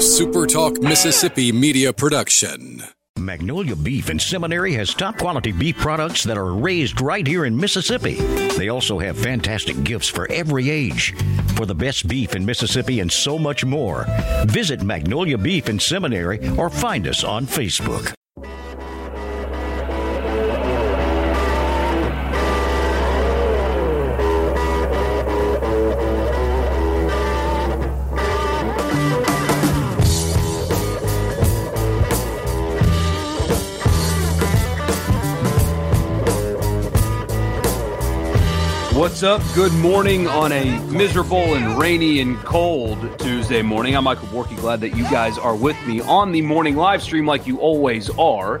SuperTalk Mississippi media production. Magnolia Beef and Seminary has top quality beef products that are raised right here in Mississippi. They also have fantastic gifts for every age. For the best beef in Mississippi and so much more, visit Magnolia Beef and Seminary or find us on Facebook. What's up? Good morning on a miserable and rainy and cold Tuesday morning. I'm Michael Borky. Glad that you guys are with me on the morning live stream like you always are.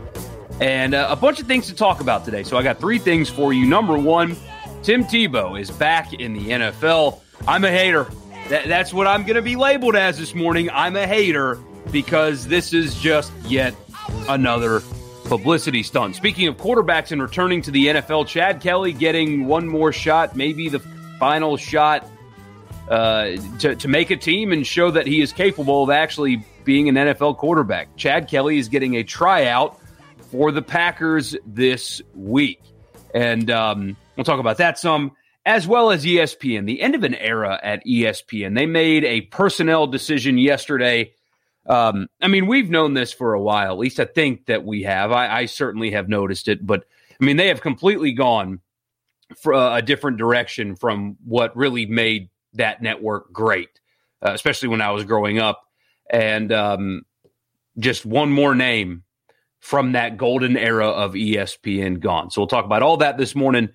And uh, a bunch of things to talk about today. So I got three things for you. Number one, Tim Tebow is back in the NFL. I'm a hater. That, that's what I'm going to be labeled as this morning. I'm a hater because this is just yet another publicity stunt. Speaking of quarterbacks and returning to the NFL, Chad Kelly getting one more shot, maybe the final shot uh, to, to make a team and show that he is capable of actually being an NFL quarterback. Chad Kelly is getting a tryout for the Packers this week. And um, we'll talk about that some, as well as ESPN, the end of an era at ESPN. They made a personnel decision yesterday um, I mean, we've known this for a while. At least I think that we have. I, I certainly have noticed it, but I mean, they have completely gone for a different direction from what really made that network great, uh, especially when I was growing up. And um, just one more name from that golden era of ESPN gone. So we'll talk about all that this morning.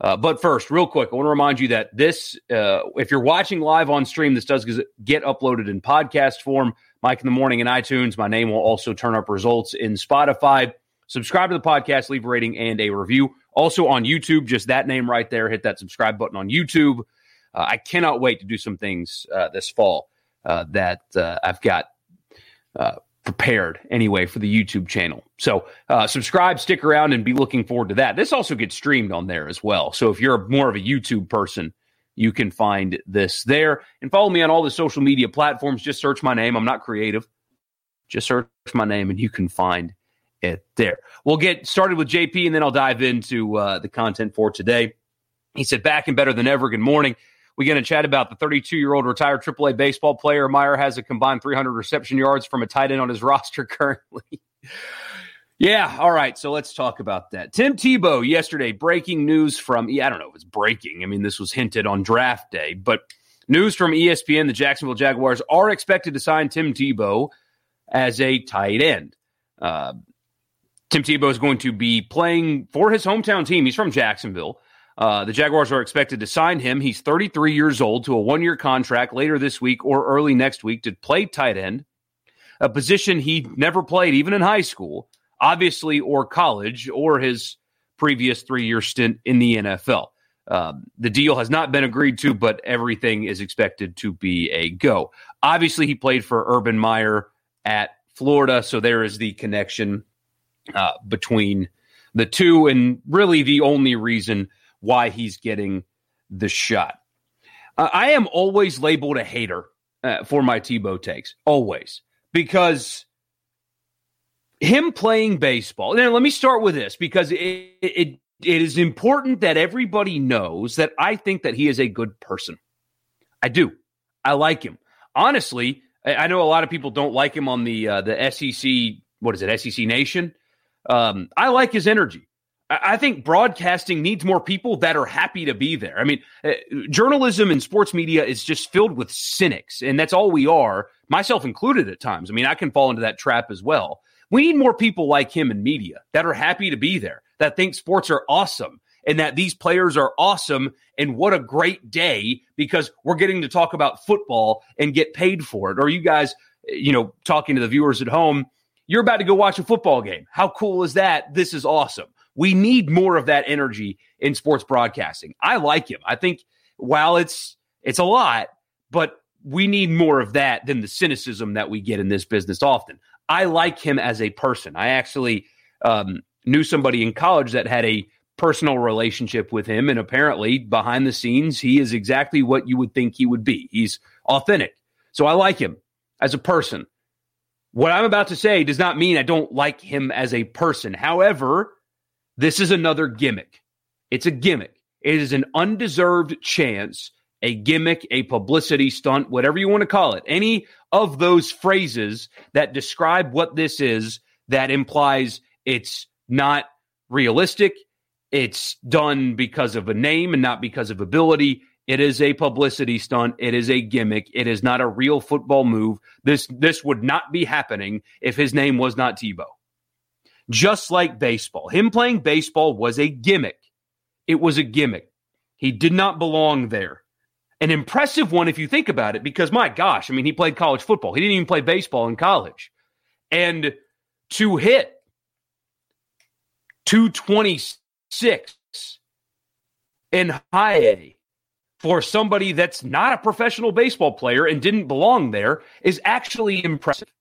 Uh, but first, real quick, I want to remind you that this, uh, if you're watching live on stream, this does get uploaded in podcast form. Mike in the Morning in iTunes. My name will also turn up results in Spotify. Subscribe to the podcast, leave a rating and a review. Also on YouTube, just that name right there. Hit that subscribe button on YouTube. Uh, I cannot wait to do some things uh, this fall uh, that uh, I've got uh, prepared anyway for the YouTube channel. So uh, subscribe, stick around, and be looking forward to that. This also gets streamed on there as well. So if you're more of a YouTube person, you can find this there. And follow me on all the social media platforms. Just search my name. I'm not creative. Just search my name and you can find it there. We'll get started with JP and then I'll dive into uh, the content for today. He said, back and better than ever. Good morning. We're going to chat about the 32 year old retired AAA baseball player. Meyer has a combined 300 reception yards from a tight end on his roster currently. Yeah, all right. So let's talk about that. Tim Tebow yesterday, breaking news from I don't know if it's breaking. I mean, this was hinted on draft day, but news from ESPN: the Jacksonville Jaguars are expected to sign Tim Tebow as a tight end. Uh, Tim Tebow is going to be playing for his hometown team. He's from Jacksonville. Uh, the Jaguars are expected to sign him. He's 33 years old to a one year contract later this week or early next week to play tight end, a position he never played even in high school obviously, or college, or his previous three year stint in the NFL. Um, the deal has not been agreed to, but everything is expected to be a go. Obviously, he played for Urban Meyer at Florida, so there is the connection uh, between the two, and really the only reason why he's getting the shot. Uh, I am always labeled a hater uh, for my Tebow takes, always, because him playing baseball. Now, let me start with this because it, it it is important that everybody knows that I think that he is a good person. I do. I like him. Honestly, I know a lot of people don't like him on the uh, the SEC. What is it? SEC Nation. Um, I like his energy. I think broadcasting needs more people that are happy to be there. I mean, uh, journalism and sports media is just filled with cynics, and that's all we are, myself included at times. I mean, I can fall into that trap as well. We need more people like him in media that are happy to be there, that think sports are awesome and that these players are awesome. And what a great day because we're getting to talk about football and get paid for it. Or you guys, you know, talking to the viewers at home, you're about to go watch a football game. How cool is that? This is awesome. We need more of that energy in sports broadcasting. I like him. I think while it's it's a lot, but we need more of that than the cynicism that we get in this business often. I like him as a person. I actually um, knew somebody in college that had a personal relationship with him, and apparently behind the scenes, he is exactly what you would think he would be. He's authentic. So I like him as a person. What I'm about to say does not mean I don't like him as a person. However, this is another gimmick. It's a gimmick. It is an undeserved chance, a gimmick, a publicity stunt, whatever you want to call it. Any of those phrases that describe what this is that implies it's not realistic, it's done because of a name and not because of ability. It is a publicity stunt. It is a gimmick. It is not a real football move. This this would not be happening if his name was not Tebow. Just like baseball, him playing baseball was a gimmick. It was a gimmick. He did not belong there. An impressive one if you think about it, because my gosh, I mean, he played college football. He didn't even play baseball in college. And to hit 226 in high A for somebody that's not a professional baseball player and didn't belong there is actually impressive.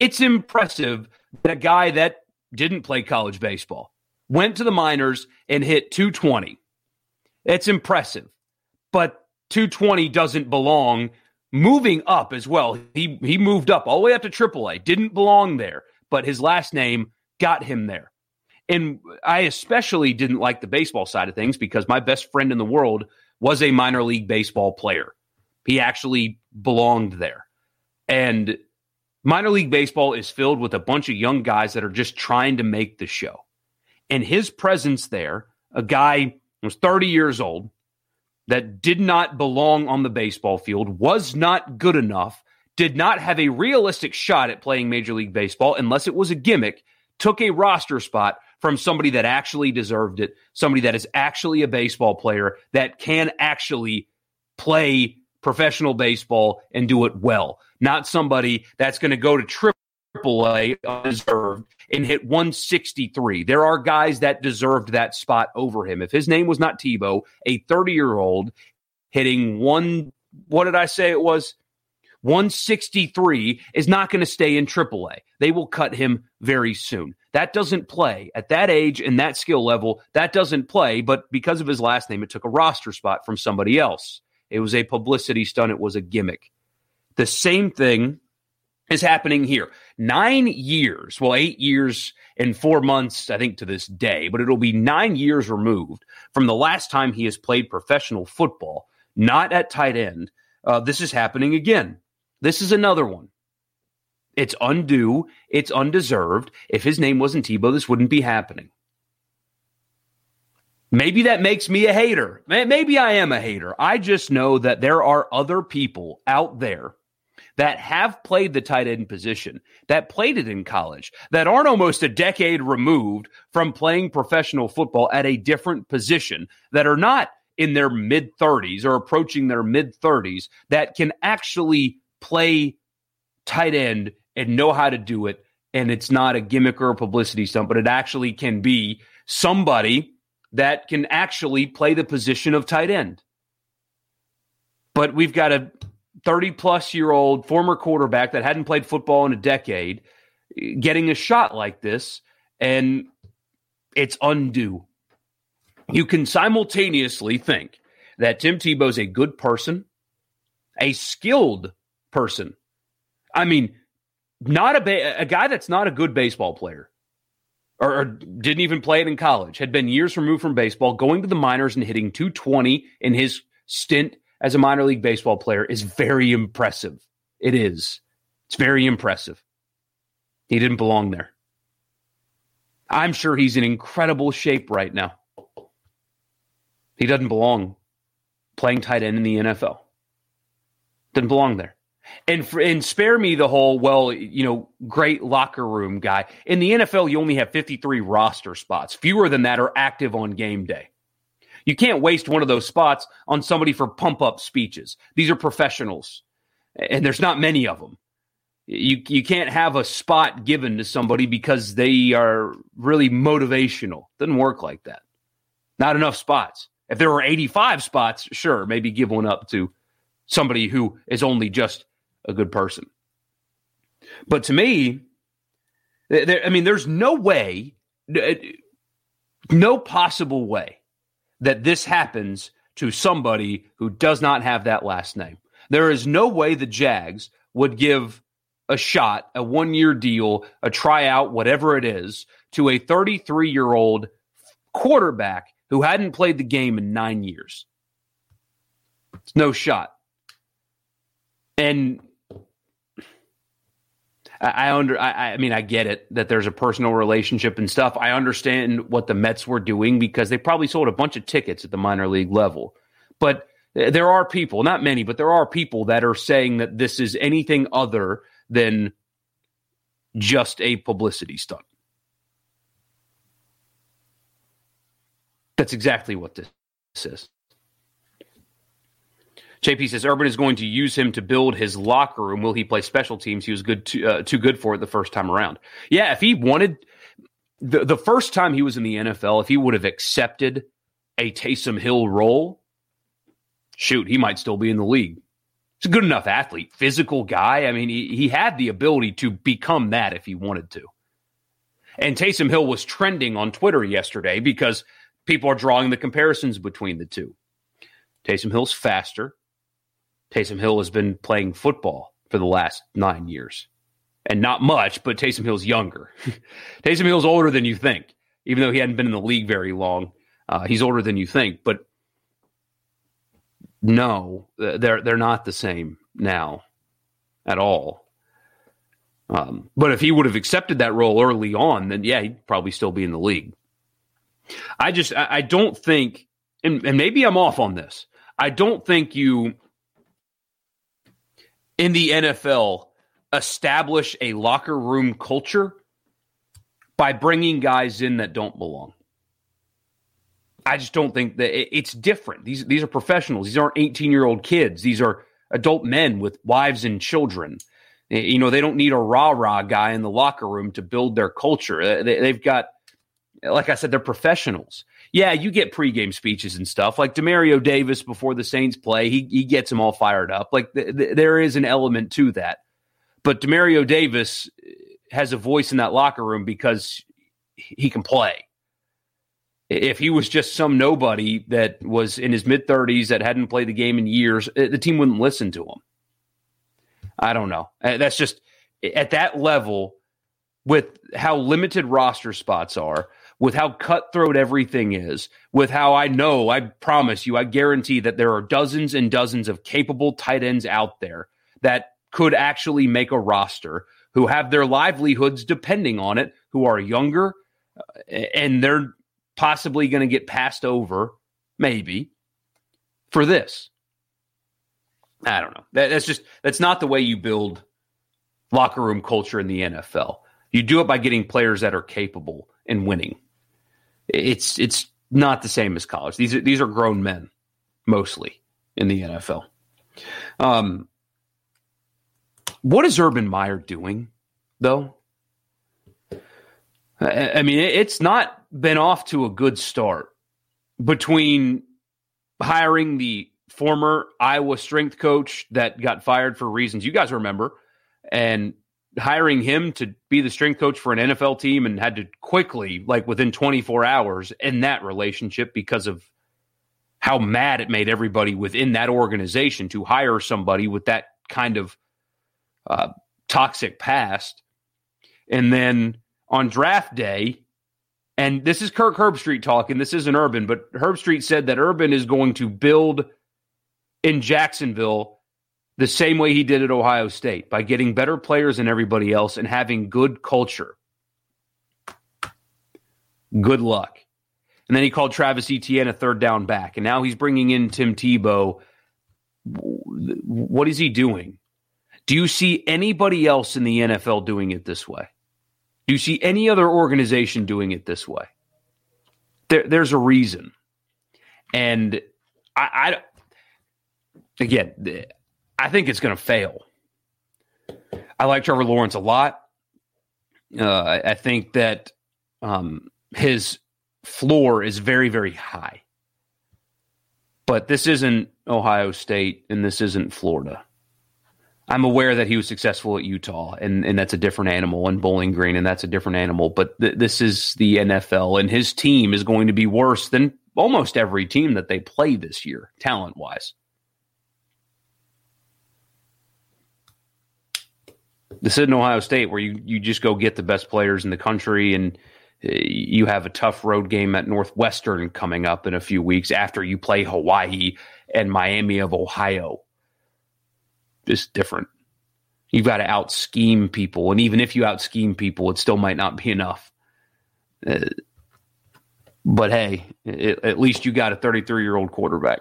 It's impressive that a guy that didn't play college baseball went to the minors and hit 220. It's impressive. But 220 doesn't belong moving up as well. He he moved up all the way up to AAA. Didn't belong there, but his last name got him there. And I especially didn't like the baseball side of things because my best friend in the world was a minor league baseball player. He actually belonged there. And minor league baseball is filled with a bunch of young guys that are just trying to make the show. And his presence there, a guy was 30 years old that did not belong on the baseball field, was not good enough, did not have a realistic shot at playing Major League Baseball unless it was a gimmick, took a roster spot from somebody that actually deserved it, somebody that is actually a baseball player that can actually play professional baseball and do it well, not somebody that's going to go to triple A undeserved and hit 163. There are guys that deserved that spot over him. If his name was not Tebow, a 30 year old hitting one, what did I say it was? 163 is not going to stay in AAA. They will cut him very soon. That doesn't play at that age and that skill level. That doesn't play, but because of his last name, it took a roster spot from somebody else. It was a publicity stunt, it was a gimmick. The same thing is happening here. Nine years, well, eight years and four months, I think, to this day, but it'll be nine years removed from the last time he has played professional football, not at tight end. Uh, this is happening again. This is another one. It's undue. It's undeserved. If his name wasn't Tebow, this wouldn't be happening. Maybe that makes me a hater. Maybe I am a hater. I just know that there are other people out there that have played the tight end position, that played it in college, that aren't almost a decade removed from playing professional football at a different position, that are not in their mid 30s or approaching their mid 30s, that can actually play tight end and know how to do it. And it's not a gimmick or a publicity stunt, but it actually can be somebody that can actually play the position of tight end. But we've got a 30 plus year old former quarterback that hadn't played football in a decade getting a shot like this, and it's undue. You can simultaneously think that Tim Tebow's a good person, a skilled person. I mean, not a ba- a guy that's not a good baseball player, or, or, didn't even play it in college. Had been years removed from baseball, going to the minors and hitting 220 in his stint as a minor league baseball player is very impressive. It is. It's very impressive. He didn't belong there. I'm sure he's in incredible shape right now. He doesn't belong playing tight end in the NFL. Doesn't belong there. And for, and spare me the whole well, you know, great locker room guy. In the NFL, you only have 53 roster spots. Fewer than that are active on game day. You can't waste one of those spots on somebody for pump up speeches. These are professionals, and there's not many of them. You you can't have a spot given to somebody because they are really motivational. Doesn't work like that. Not enough spots. If there were 85 spots, sure, maybe give one up to somebody who is only just a good person. But to me, there, I mean, there's no way, no possible way that this happens to somebody who does not have that last name. There is no way the Jags would give a shot, a one year deal, a tryout, whatever it is, to a 33 year old quarterback who hadn't played the game in nine years. It's no shot. And I, under I, I mean I get it that there's a personal relationship and stuff. I understand what the Mets were doing because they probably sold a bunch of tickets at the minor league level. But uh, there are people, not many, but there are people that are saying that this is anything other than just a publicity stunt. That's exactly what this is. JP says Urban is going to use him to build his locker room. Will he play special teams? He was good too, uh, too good for it the first time around. Yeah, if he wanted the the first time he was in the NFL, if he would have accepted a Taysom Hill role, shoot, he might still be in the league. He's a good enough athlete, physical guy. I mean, he, he had the ability to become that if he wanted to. And Taysom Hill was trending on Twitter yesterday because people are drawing the comparisons between the two. Taysom Hill's faster. Taysom Hill has been playing football for the last nine years. And not much, but Taysom Hill's younger. Taysom Hill's older than you think, even though he hadn't been in the league very long. Uh, he's older than you think. But no, they're they're not the same now at all. Um, but if he would have accepted that role early on, then yeah, he'd probably still be in the league. I just I, I don't think, and, and maybe I'm off on this. I don't think you in the NFL establish a locker room culture by bringing guys in that don't belong. I just don't think that it's different. These these are professionals. These aren't 18 year old kids. These are adult men with wives and children. You know, they don't need a rah rah guy in the locker room to build their culture. Uh, they, have got, like I said, they're professionals. Yeah, you get pregame speeches and stuff like Demario Davis before the Saints play. He he gets them all fired up. Like th- th- there is an element to that, but Demario Davis has a voice in that locker room because he can play if he was just some nobody that was in his mid 30s that hadn't played the game in years, eh, the team wouldn't listen to him. I don't know. Eh, that's just at that level with how limited roster spots are, with how cutthroat everything is, with how I know, I promise you, I guarantee that there are dozens and dozens of capable tight ends out there that could actually make a roster who have their livelihoods depending on it, who are younger and they're possibly going to get passed over, maybe, for this. I don't know. That, that's just that's not the way you build locker room culture in the NFL. You do it by getting players that are capable and winning. It's it's not the same as college. These are these are grown men mostly in the NFL. Um, what is Urban Meyer doing though? I mean, it's not been off to a good start between hiring the former Iowa strength coach that got fired for reasons you guys remember and hiring him to be the strength coach for an NFL team and had to quickly, like within 24 hours, end that relationship because of how mad it made everybody within that organization to hire somebody with that kind of uh, toxic past. And then on draft day, and this is Kirk Herbstreit talking. This isn't Urban, but Herbstreit said that Urban is going to build in Jacksonville the same way he did at Ohio State by getting better players than everybody else and having good culture. Good luck. And then he called Travis Etienne a third down back. And now he's bringing in Tim Tebow. What is he doing? Do you see anybody else in the NFL doing it this way? Do you see any other organization doing it this way? There, there's a reason. And I, I again, I think it's going to fail. I like Trevor Lawrence a lot. Uh, I think that um, his floor is very, very high. But this isn't Ohio State and this isn't Florida. I'm aware that he was successful at Utah, and, and that's a different animal, and Bowling Green, and that's a different animal. But th- this is the NFL, and his team is going to be worse than almost every team that they play this year, talent wise. This isn't Ohio State where you, you just go get the best players in the country and uh, you have a tough road game at Northwestern coming up in a few weeks after you play Hawaii and Miami of Ohio. It's different. You've got to out scheme people. And even if you out scheme people, it still might not be enough. Uh, but hey, it, at least you got a 33 year old quarterback.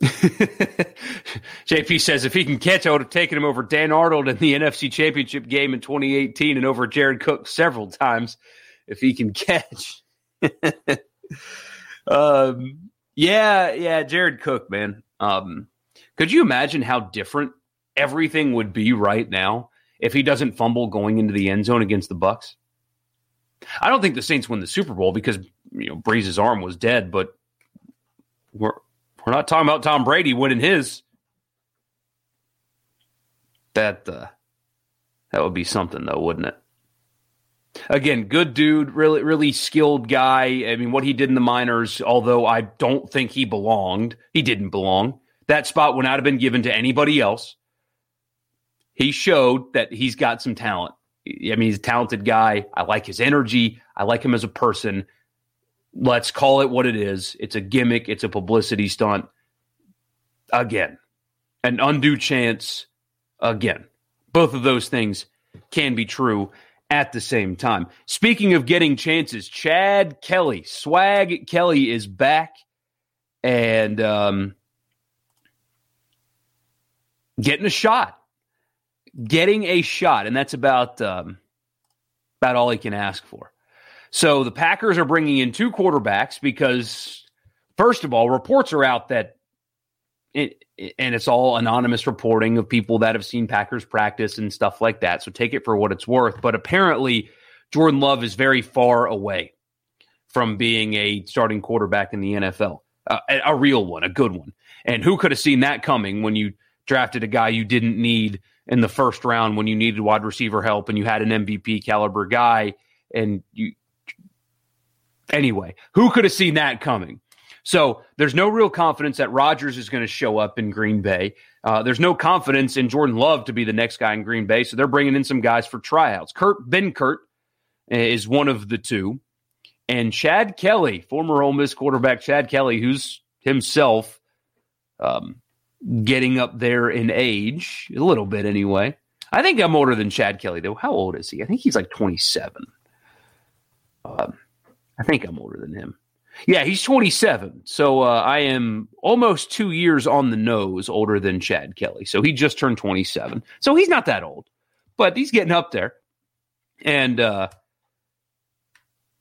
JP says if he can catch, I would have taken him over Dan Arnold in the NFC Championship game in 2018 and over Jared Cook several times if he can catch. um, yeah, yeah, Jared Cook, man. Um, could you imagine how different everything would be right now if he doesn't fumble going into the end zone against the Bucs? I don't think the Saints win the Super Bowl because you know Brees's arm was dead, but we're not talking about Tom Brady winning his. That uh, that would be something though, wouldn't it? Again, good dude, really really skilled guy. I mean, what he did in the minors, although I don't think he belonged, he didn't belong. That spot would not have been given to anybody else. He showed that he's got some talent. I mean, he's a talented guy. I like his energy. I like him as a person. Let's call it what it is. It's a gimmick, it's a publicity stunt. Again, an undue chance. Again, both of those things can be true at the same time. Speaking of getting chances, Chad Kelly, Swag Kelly is back and um, getting a shot. Getting a shot, and that's about um, about all he can ask for. So the Packers are bringing in two quarterbacks because, first of all, reports are out that, it, and it's all anonymous reporting of people that have seen Packers practice and stuff like that. So take it for what it's worth. But apparently, Jordan Love is very far away from being a starting quarterback in the NFL, a, a real one, a good one. And who could have seen that coming when you drafted a guy you didn't need in the first round when you needed wide receiver help and you had an MVP caliber guy and you Anyway, who could have seen that coming? So there's no real confidence that Rodgers is going to show up in Green Bay. Uh, there's no confidence in Jordan Love to be the next guy in Green Bay. So they're bringing in some guys for tryouts. Kurt Benkert is one of the two. And Chad Kelly, former Ole Miss quarterback Chad Kelly, who's himself um, getting up there in age, a little bit anyway. I think I'm older than Chad Kelly, though. How old is he? I think he's like 27. Um, I think I'm older than him. Yeah, he's 27. So uh, I am almost two years on the nose older than Chad Kelly. So he just turned 27. So he's not that old, but he's getting up there. And uh,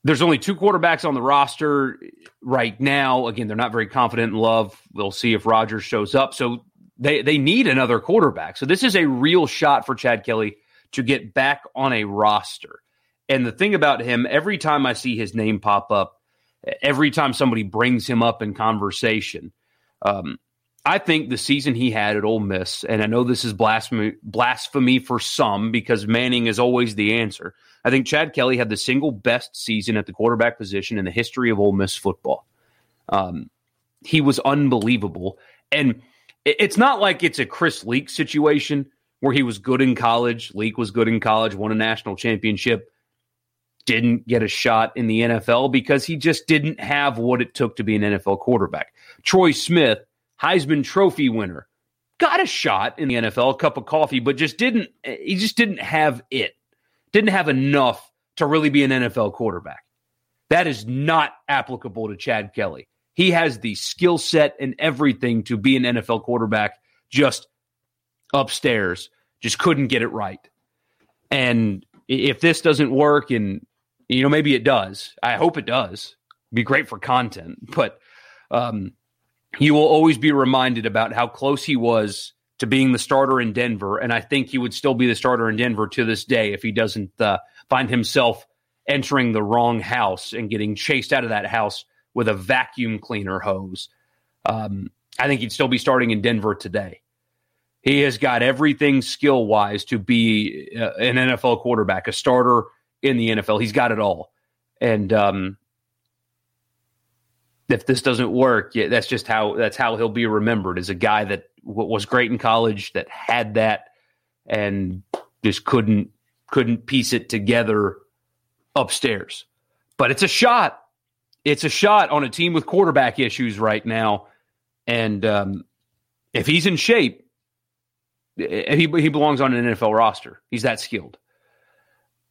there's only two quarterbacks on the roster right now. Again, they're not very confident in Love. We'll see if Rodgers shows up. So they, they need another quarterback. So this is a real shot for Chad Kelly to get back on a roster. And the thing about him, every time I see his name pop up, every time somebody brings him up in conversation, um, I think the season he had at Ole Miss, and I know this is blasphemy, blasphemy for some because Manning is always the answer. I think Chad Kelly had the single best season at the quarterback position in the history of Ole Miss football. Um, he was unbelievable, and it's not like it's a Chris Leak situation where he was good in college. Leak was good in college, won a national championship didn't get a shot in the NFL because he just didn't have what it took to be an NFL quarterback. Troy Smith, Heisman Trophy winner, got a shot in the NFL, a cup of coffee, but just didn't he just didn't have it. Didn't have enough to really be an NFL quarterback. That is not applicable to Chad Kelly. He has the skill set and everything to be an NFL quarterback, just upstairs, just couldn't get it right. And if this doesn't work and you know, maybe it does. I hope it does. Be great for content, but um, will always be reminded about how close he was to being the starter in Denver, and I think he would still be the starter in Denver to this day if he doesn't uh, find himself entering the wrong house and getting chased out of that house with a vacuum cleaner hose. Um, I think he'd still be starting in Denver today. He has got everything skill wise to be uh, an NFL quarterback, a starter in the NFL. He's got it all. And um, if this doesn't work, yeah, that's just how that's how he'll be remembered as a guy that was great in college that had that and just couldn't couldn't piece it together upstairs. But it's a shot. It's a shot on a team with quarterback issues right now. And um, if he's in shape, eh, he, he belongs on an NFL roster. He's that skilled.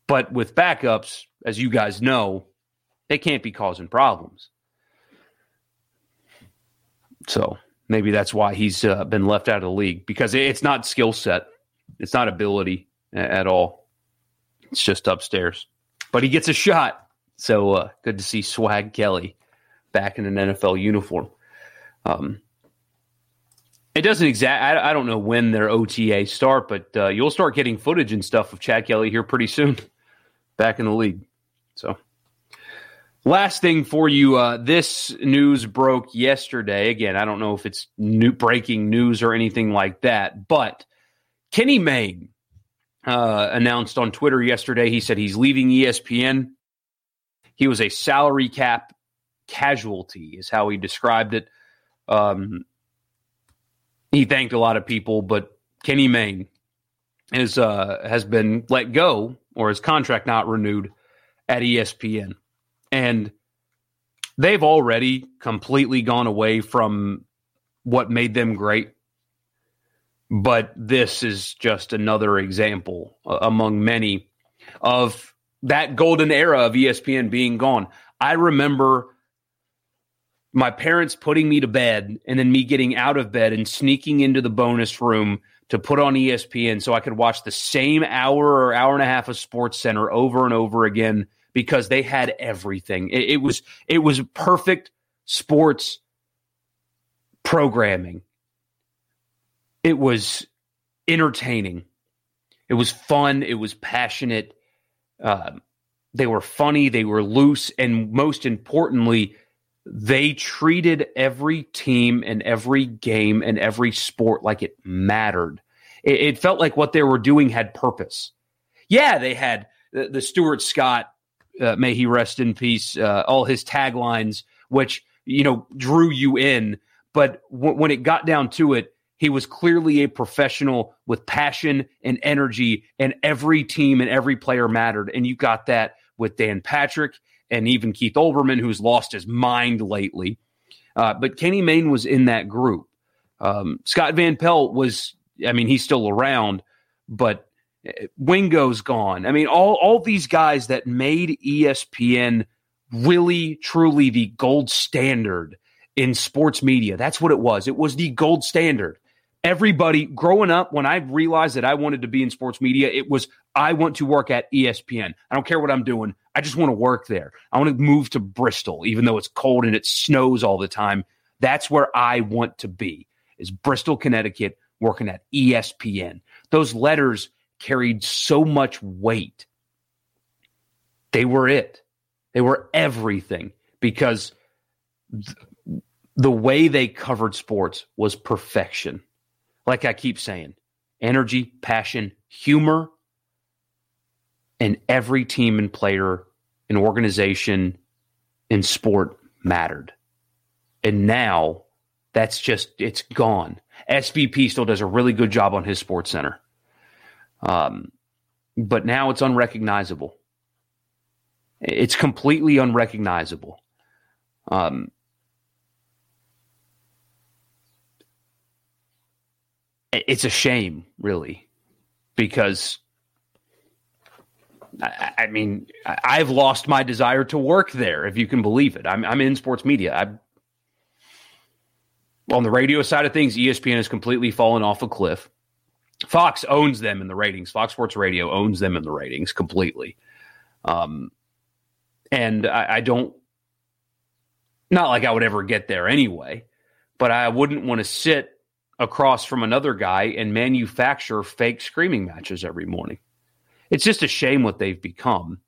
But with backups, as you guys know, they can't be causing problems. So maybe that's why he's uh, been left out of the league because it's not skill set, it's not ability at all. It's just upstairs. But he gets a shot. So uh, good to see Swag Kelly back in an NFL uniform. Um, it doesn't exact. I, I, don't know when their OTA start, but uh, you'll start getting footage and stuff of Chad Kelly here pretty soon, back in the league. So, last thing for you, uh, this news broke yesterday. Again, I don't know if it's new breaking news or anything like that, but Kenny Mayne uh, announced on Twitter yesterday. He said he's leaving ESPN. He was a salary cap casualty, is how he described it. Um, he thanked a lot of people, but Kenny Mayne is uh, has been let go or his contract not renewed at ESPN, and they've already completely gone away from what made them great. But this is just another example uh, among many of that golden era of ESPN being gone. I remember my parents putting me to bed and then me getting out of bed and sneaking into the bonus room to put on ESPN so I could watch the same hour or hour and a half of Sports Center over and over again because they had everything. It, it was it was perfect sports programming. It was entertaining. It was fun. It was passionate. Uh, they were funny. They were loose, and most importantly, they treated every team and every game and every sport like it mattered. It, it felt like what they were doing had purpose. Yeah, they had the, the Stuart Scott, uh, may he rest in peace, uh, all his taglines, which, you know, drew you in. But w- when it got down to it, he was clearly a professional with passion and energy, and every team and every player mattered. And you got that with Dan Patrick and even Keith Olbermann, who's lost his mind lately. Uh, but Kenny Mayne was in that group. Um, Scott Van Pelt was, I mean, he's still around, but uh, Wingo's gone. I mean, all all these guys that made ESPN really, truly the gold standard in sports media. That's what it was. It was the gold standard everybody growing up when i realized that i wanted to be in sports media it was i want to work at espn i don't care what i'm doing. I just want to work there. I want to move to bristol even though it's cold and it snows all the time. That's where i want to be is bristol connecticut working at espn those letters carried so much weight. They were it. They were everything because th- the way they covered sports was perfection like I keep saying, energy, passion, humor, and every team and player and organization in sport mattered. And now that's just, it's gone. SVP still does a really good job on his sports center. Um, but now it's unrecognizable. It's completely unrecognizable. Um, it's a shame, really, because I, I, mean, I've lost my desire to work there, if you can believe it. I'm, I'm in sports media. I'm, on the radio side of things, ESPN has completely fallen off a cliff. Fox owns them in the ratings. Fox Sports Radio owns them in the ratings completely. Um, and I, I don't, not like I would ever get there anyway, but I wouldn't want to sit across from another guy and manufacture fake screaming matches every morning. It's just a shame what they've become.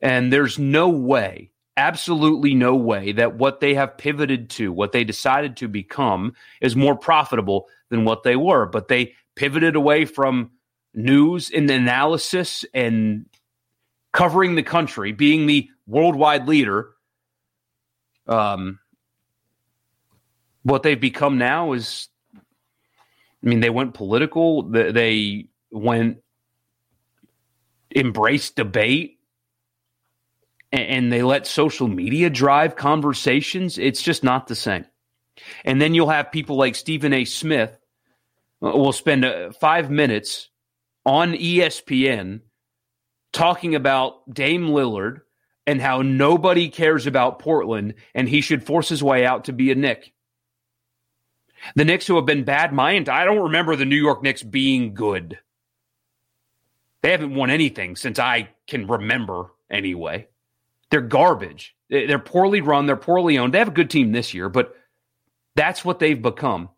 And there's no way, absolutely no way, that what they have pivoted to, what they decided to become, is more profitable than what they were. But they pivoted away from news and analysis and covering the country, being the worldwide leader. Um, what they've become now is I mean, they went political. They went embraced debate and they let social media drive conversations. It's just not the same. And then you'll have people like Stephen A. Smith uh, will spend uh, five minutes on ESPN talking about Dame Lillard and how nobody cares about Portland and he should force his way out to be a Knick. The Knicks who have been bad, my I don't remember the New York Knicks being good. They haven't won anything since I can remember anyway. They're garbage. They're poorly run, they're poorly owned. They have a good team this year, but that's what they've become.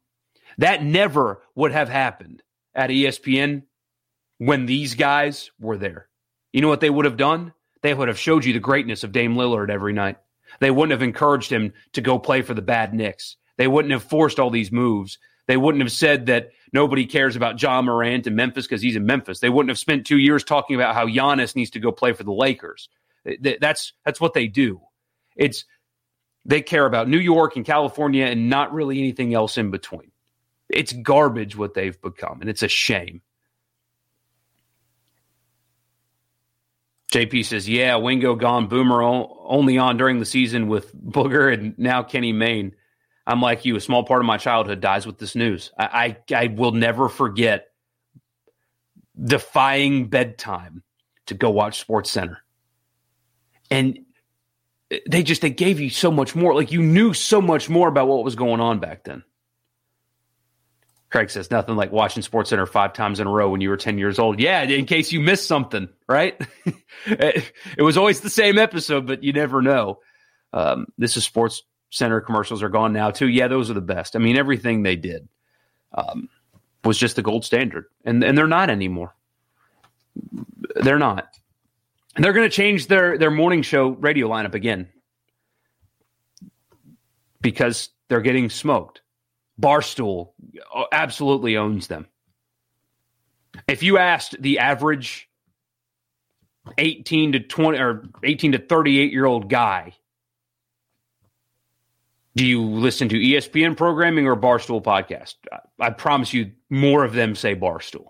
That never would have happened at ESPN when these guys were there. You know what they would have done? They would have showed you the greatness of Dame Lillard every night. They wouldn't have encouraged him to go play for the bad Knicks. They wouldn't have forced all these moves. They wouldn't have said that nobody cares about Ja Morant in Memphis because he's in Memphis. They wouldn't have spent two years talking about how Giannis needs to go play for the Lakers. That's that's what they do. It's they care about New York and California and not really anything else in between. It's garbage what they've become, and it's a shame. JP says, "Yeah, Wingo gone, Boomer only on during the season with Booger and now Kenny Mayne." I'm like you. A small part of my childhood dies with this news. I, I, I will never forget defying bedtime to go watch Sports Center, and they just they gave you so much more. Like you knew so much more about what was going on back then. Craig says nothing like watching Sports Center five times in a row when you were 10 years old. Yeah, in case you missed something, right? it was always the same episode, but you never know. Um, this is Sports Center commercials are gone now too. Yeah, those are the best. I mean, everything they did um, was just the gold standard, and and they're not anymore. They're not. And they're going to change their their morning show radio lineup again because they're getting smoked. Barstool absolutely owns them. If you asked the average 18 to 20 or 18 to 38 year old guy do you listen to ESPN programming or Barstool podcast? I promise you, more of them say Barstool.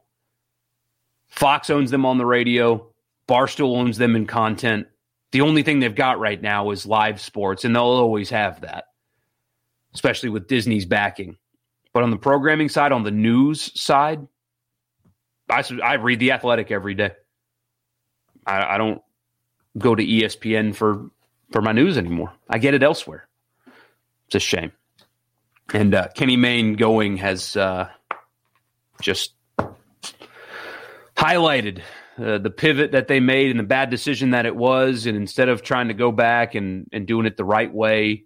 Fox owns them on the radio. Barstool owns them in content. The only thing they've got right now is live sports, and they'll always have that, especially with Disney's backing. But on the programming side, on the news side, I, I read The Athletic every day. I, I don't go to ESPN for for my news anymore. I get it elsewhere. It's a shame. And uh, Kenny Mayne going has uh, just highlighted uh, the pivot that they made and the bad decision that it was. And instead of trying to go back and, and doing it the right way,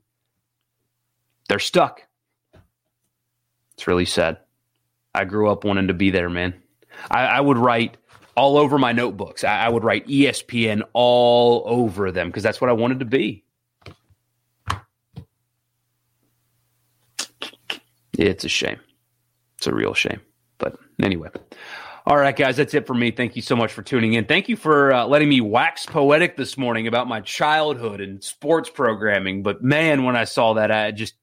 they're stuck. It's really sad. I grew up wanting to be there, man. I, I would write all over my notebooks. I, I would write ESPN all over them because that's what I wanted to be. It's a shame. It's a real shame. But anyway. All right, guys, that's it for me. Thank you so much for tuning in. Thank you for uh, letting me wax poetic this morning about my childhood and sports programming. But man, when I saw that, I just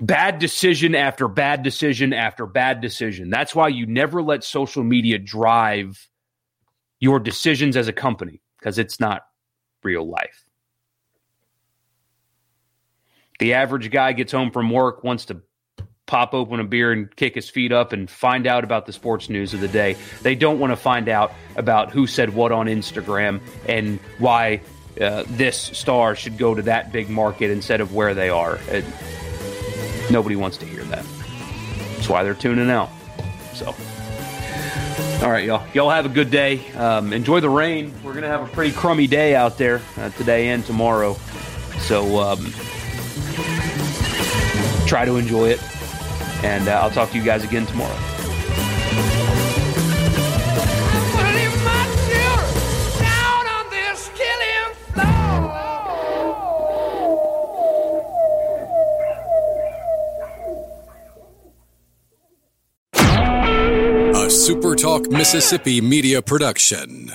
bad decision after bad decision after bad decision. That's why you never let social media drive your decisions as a company because it's not real life. The average guy gets home from work, wants to pop open a beer and kick his feet up and find out about the sports news of the day. They don't want to find out about who said what on Instagram and why uh, this star should go to that big market instead of where they are. It, nobody wants to hear that. That's why they're tuning out. So, all right, y'all. Y'all have a good day. Um, enjoy the rain. We're gonna have a pretty crummy day out there uh, today and tomorrow. So. Um, try to enjoy it. And uh, I'll talk to you guys again tomorrow. A SuperTalk Mississippi media production.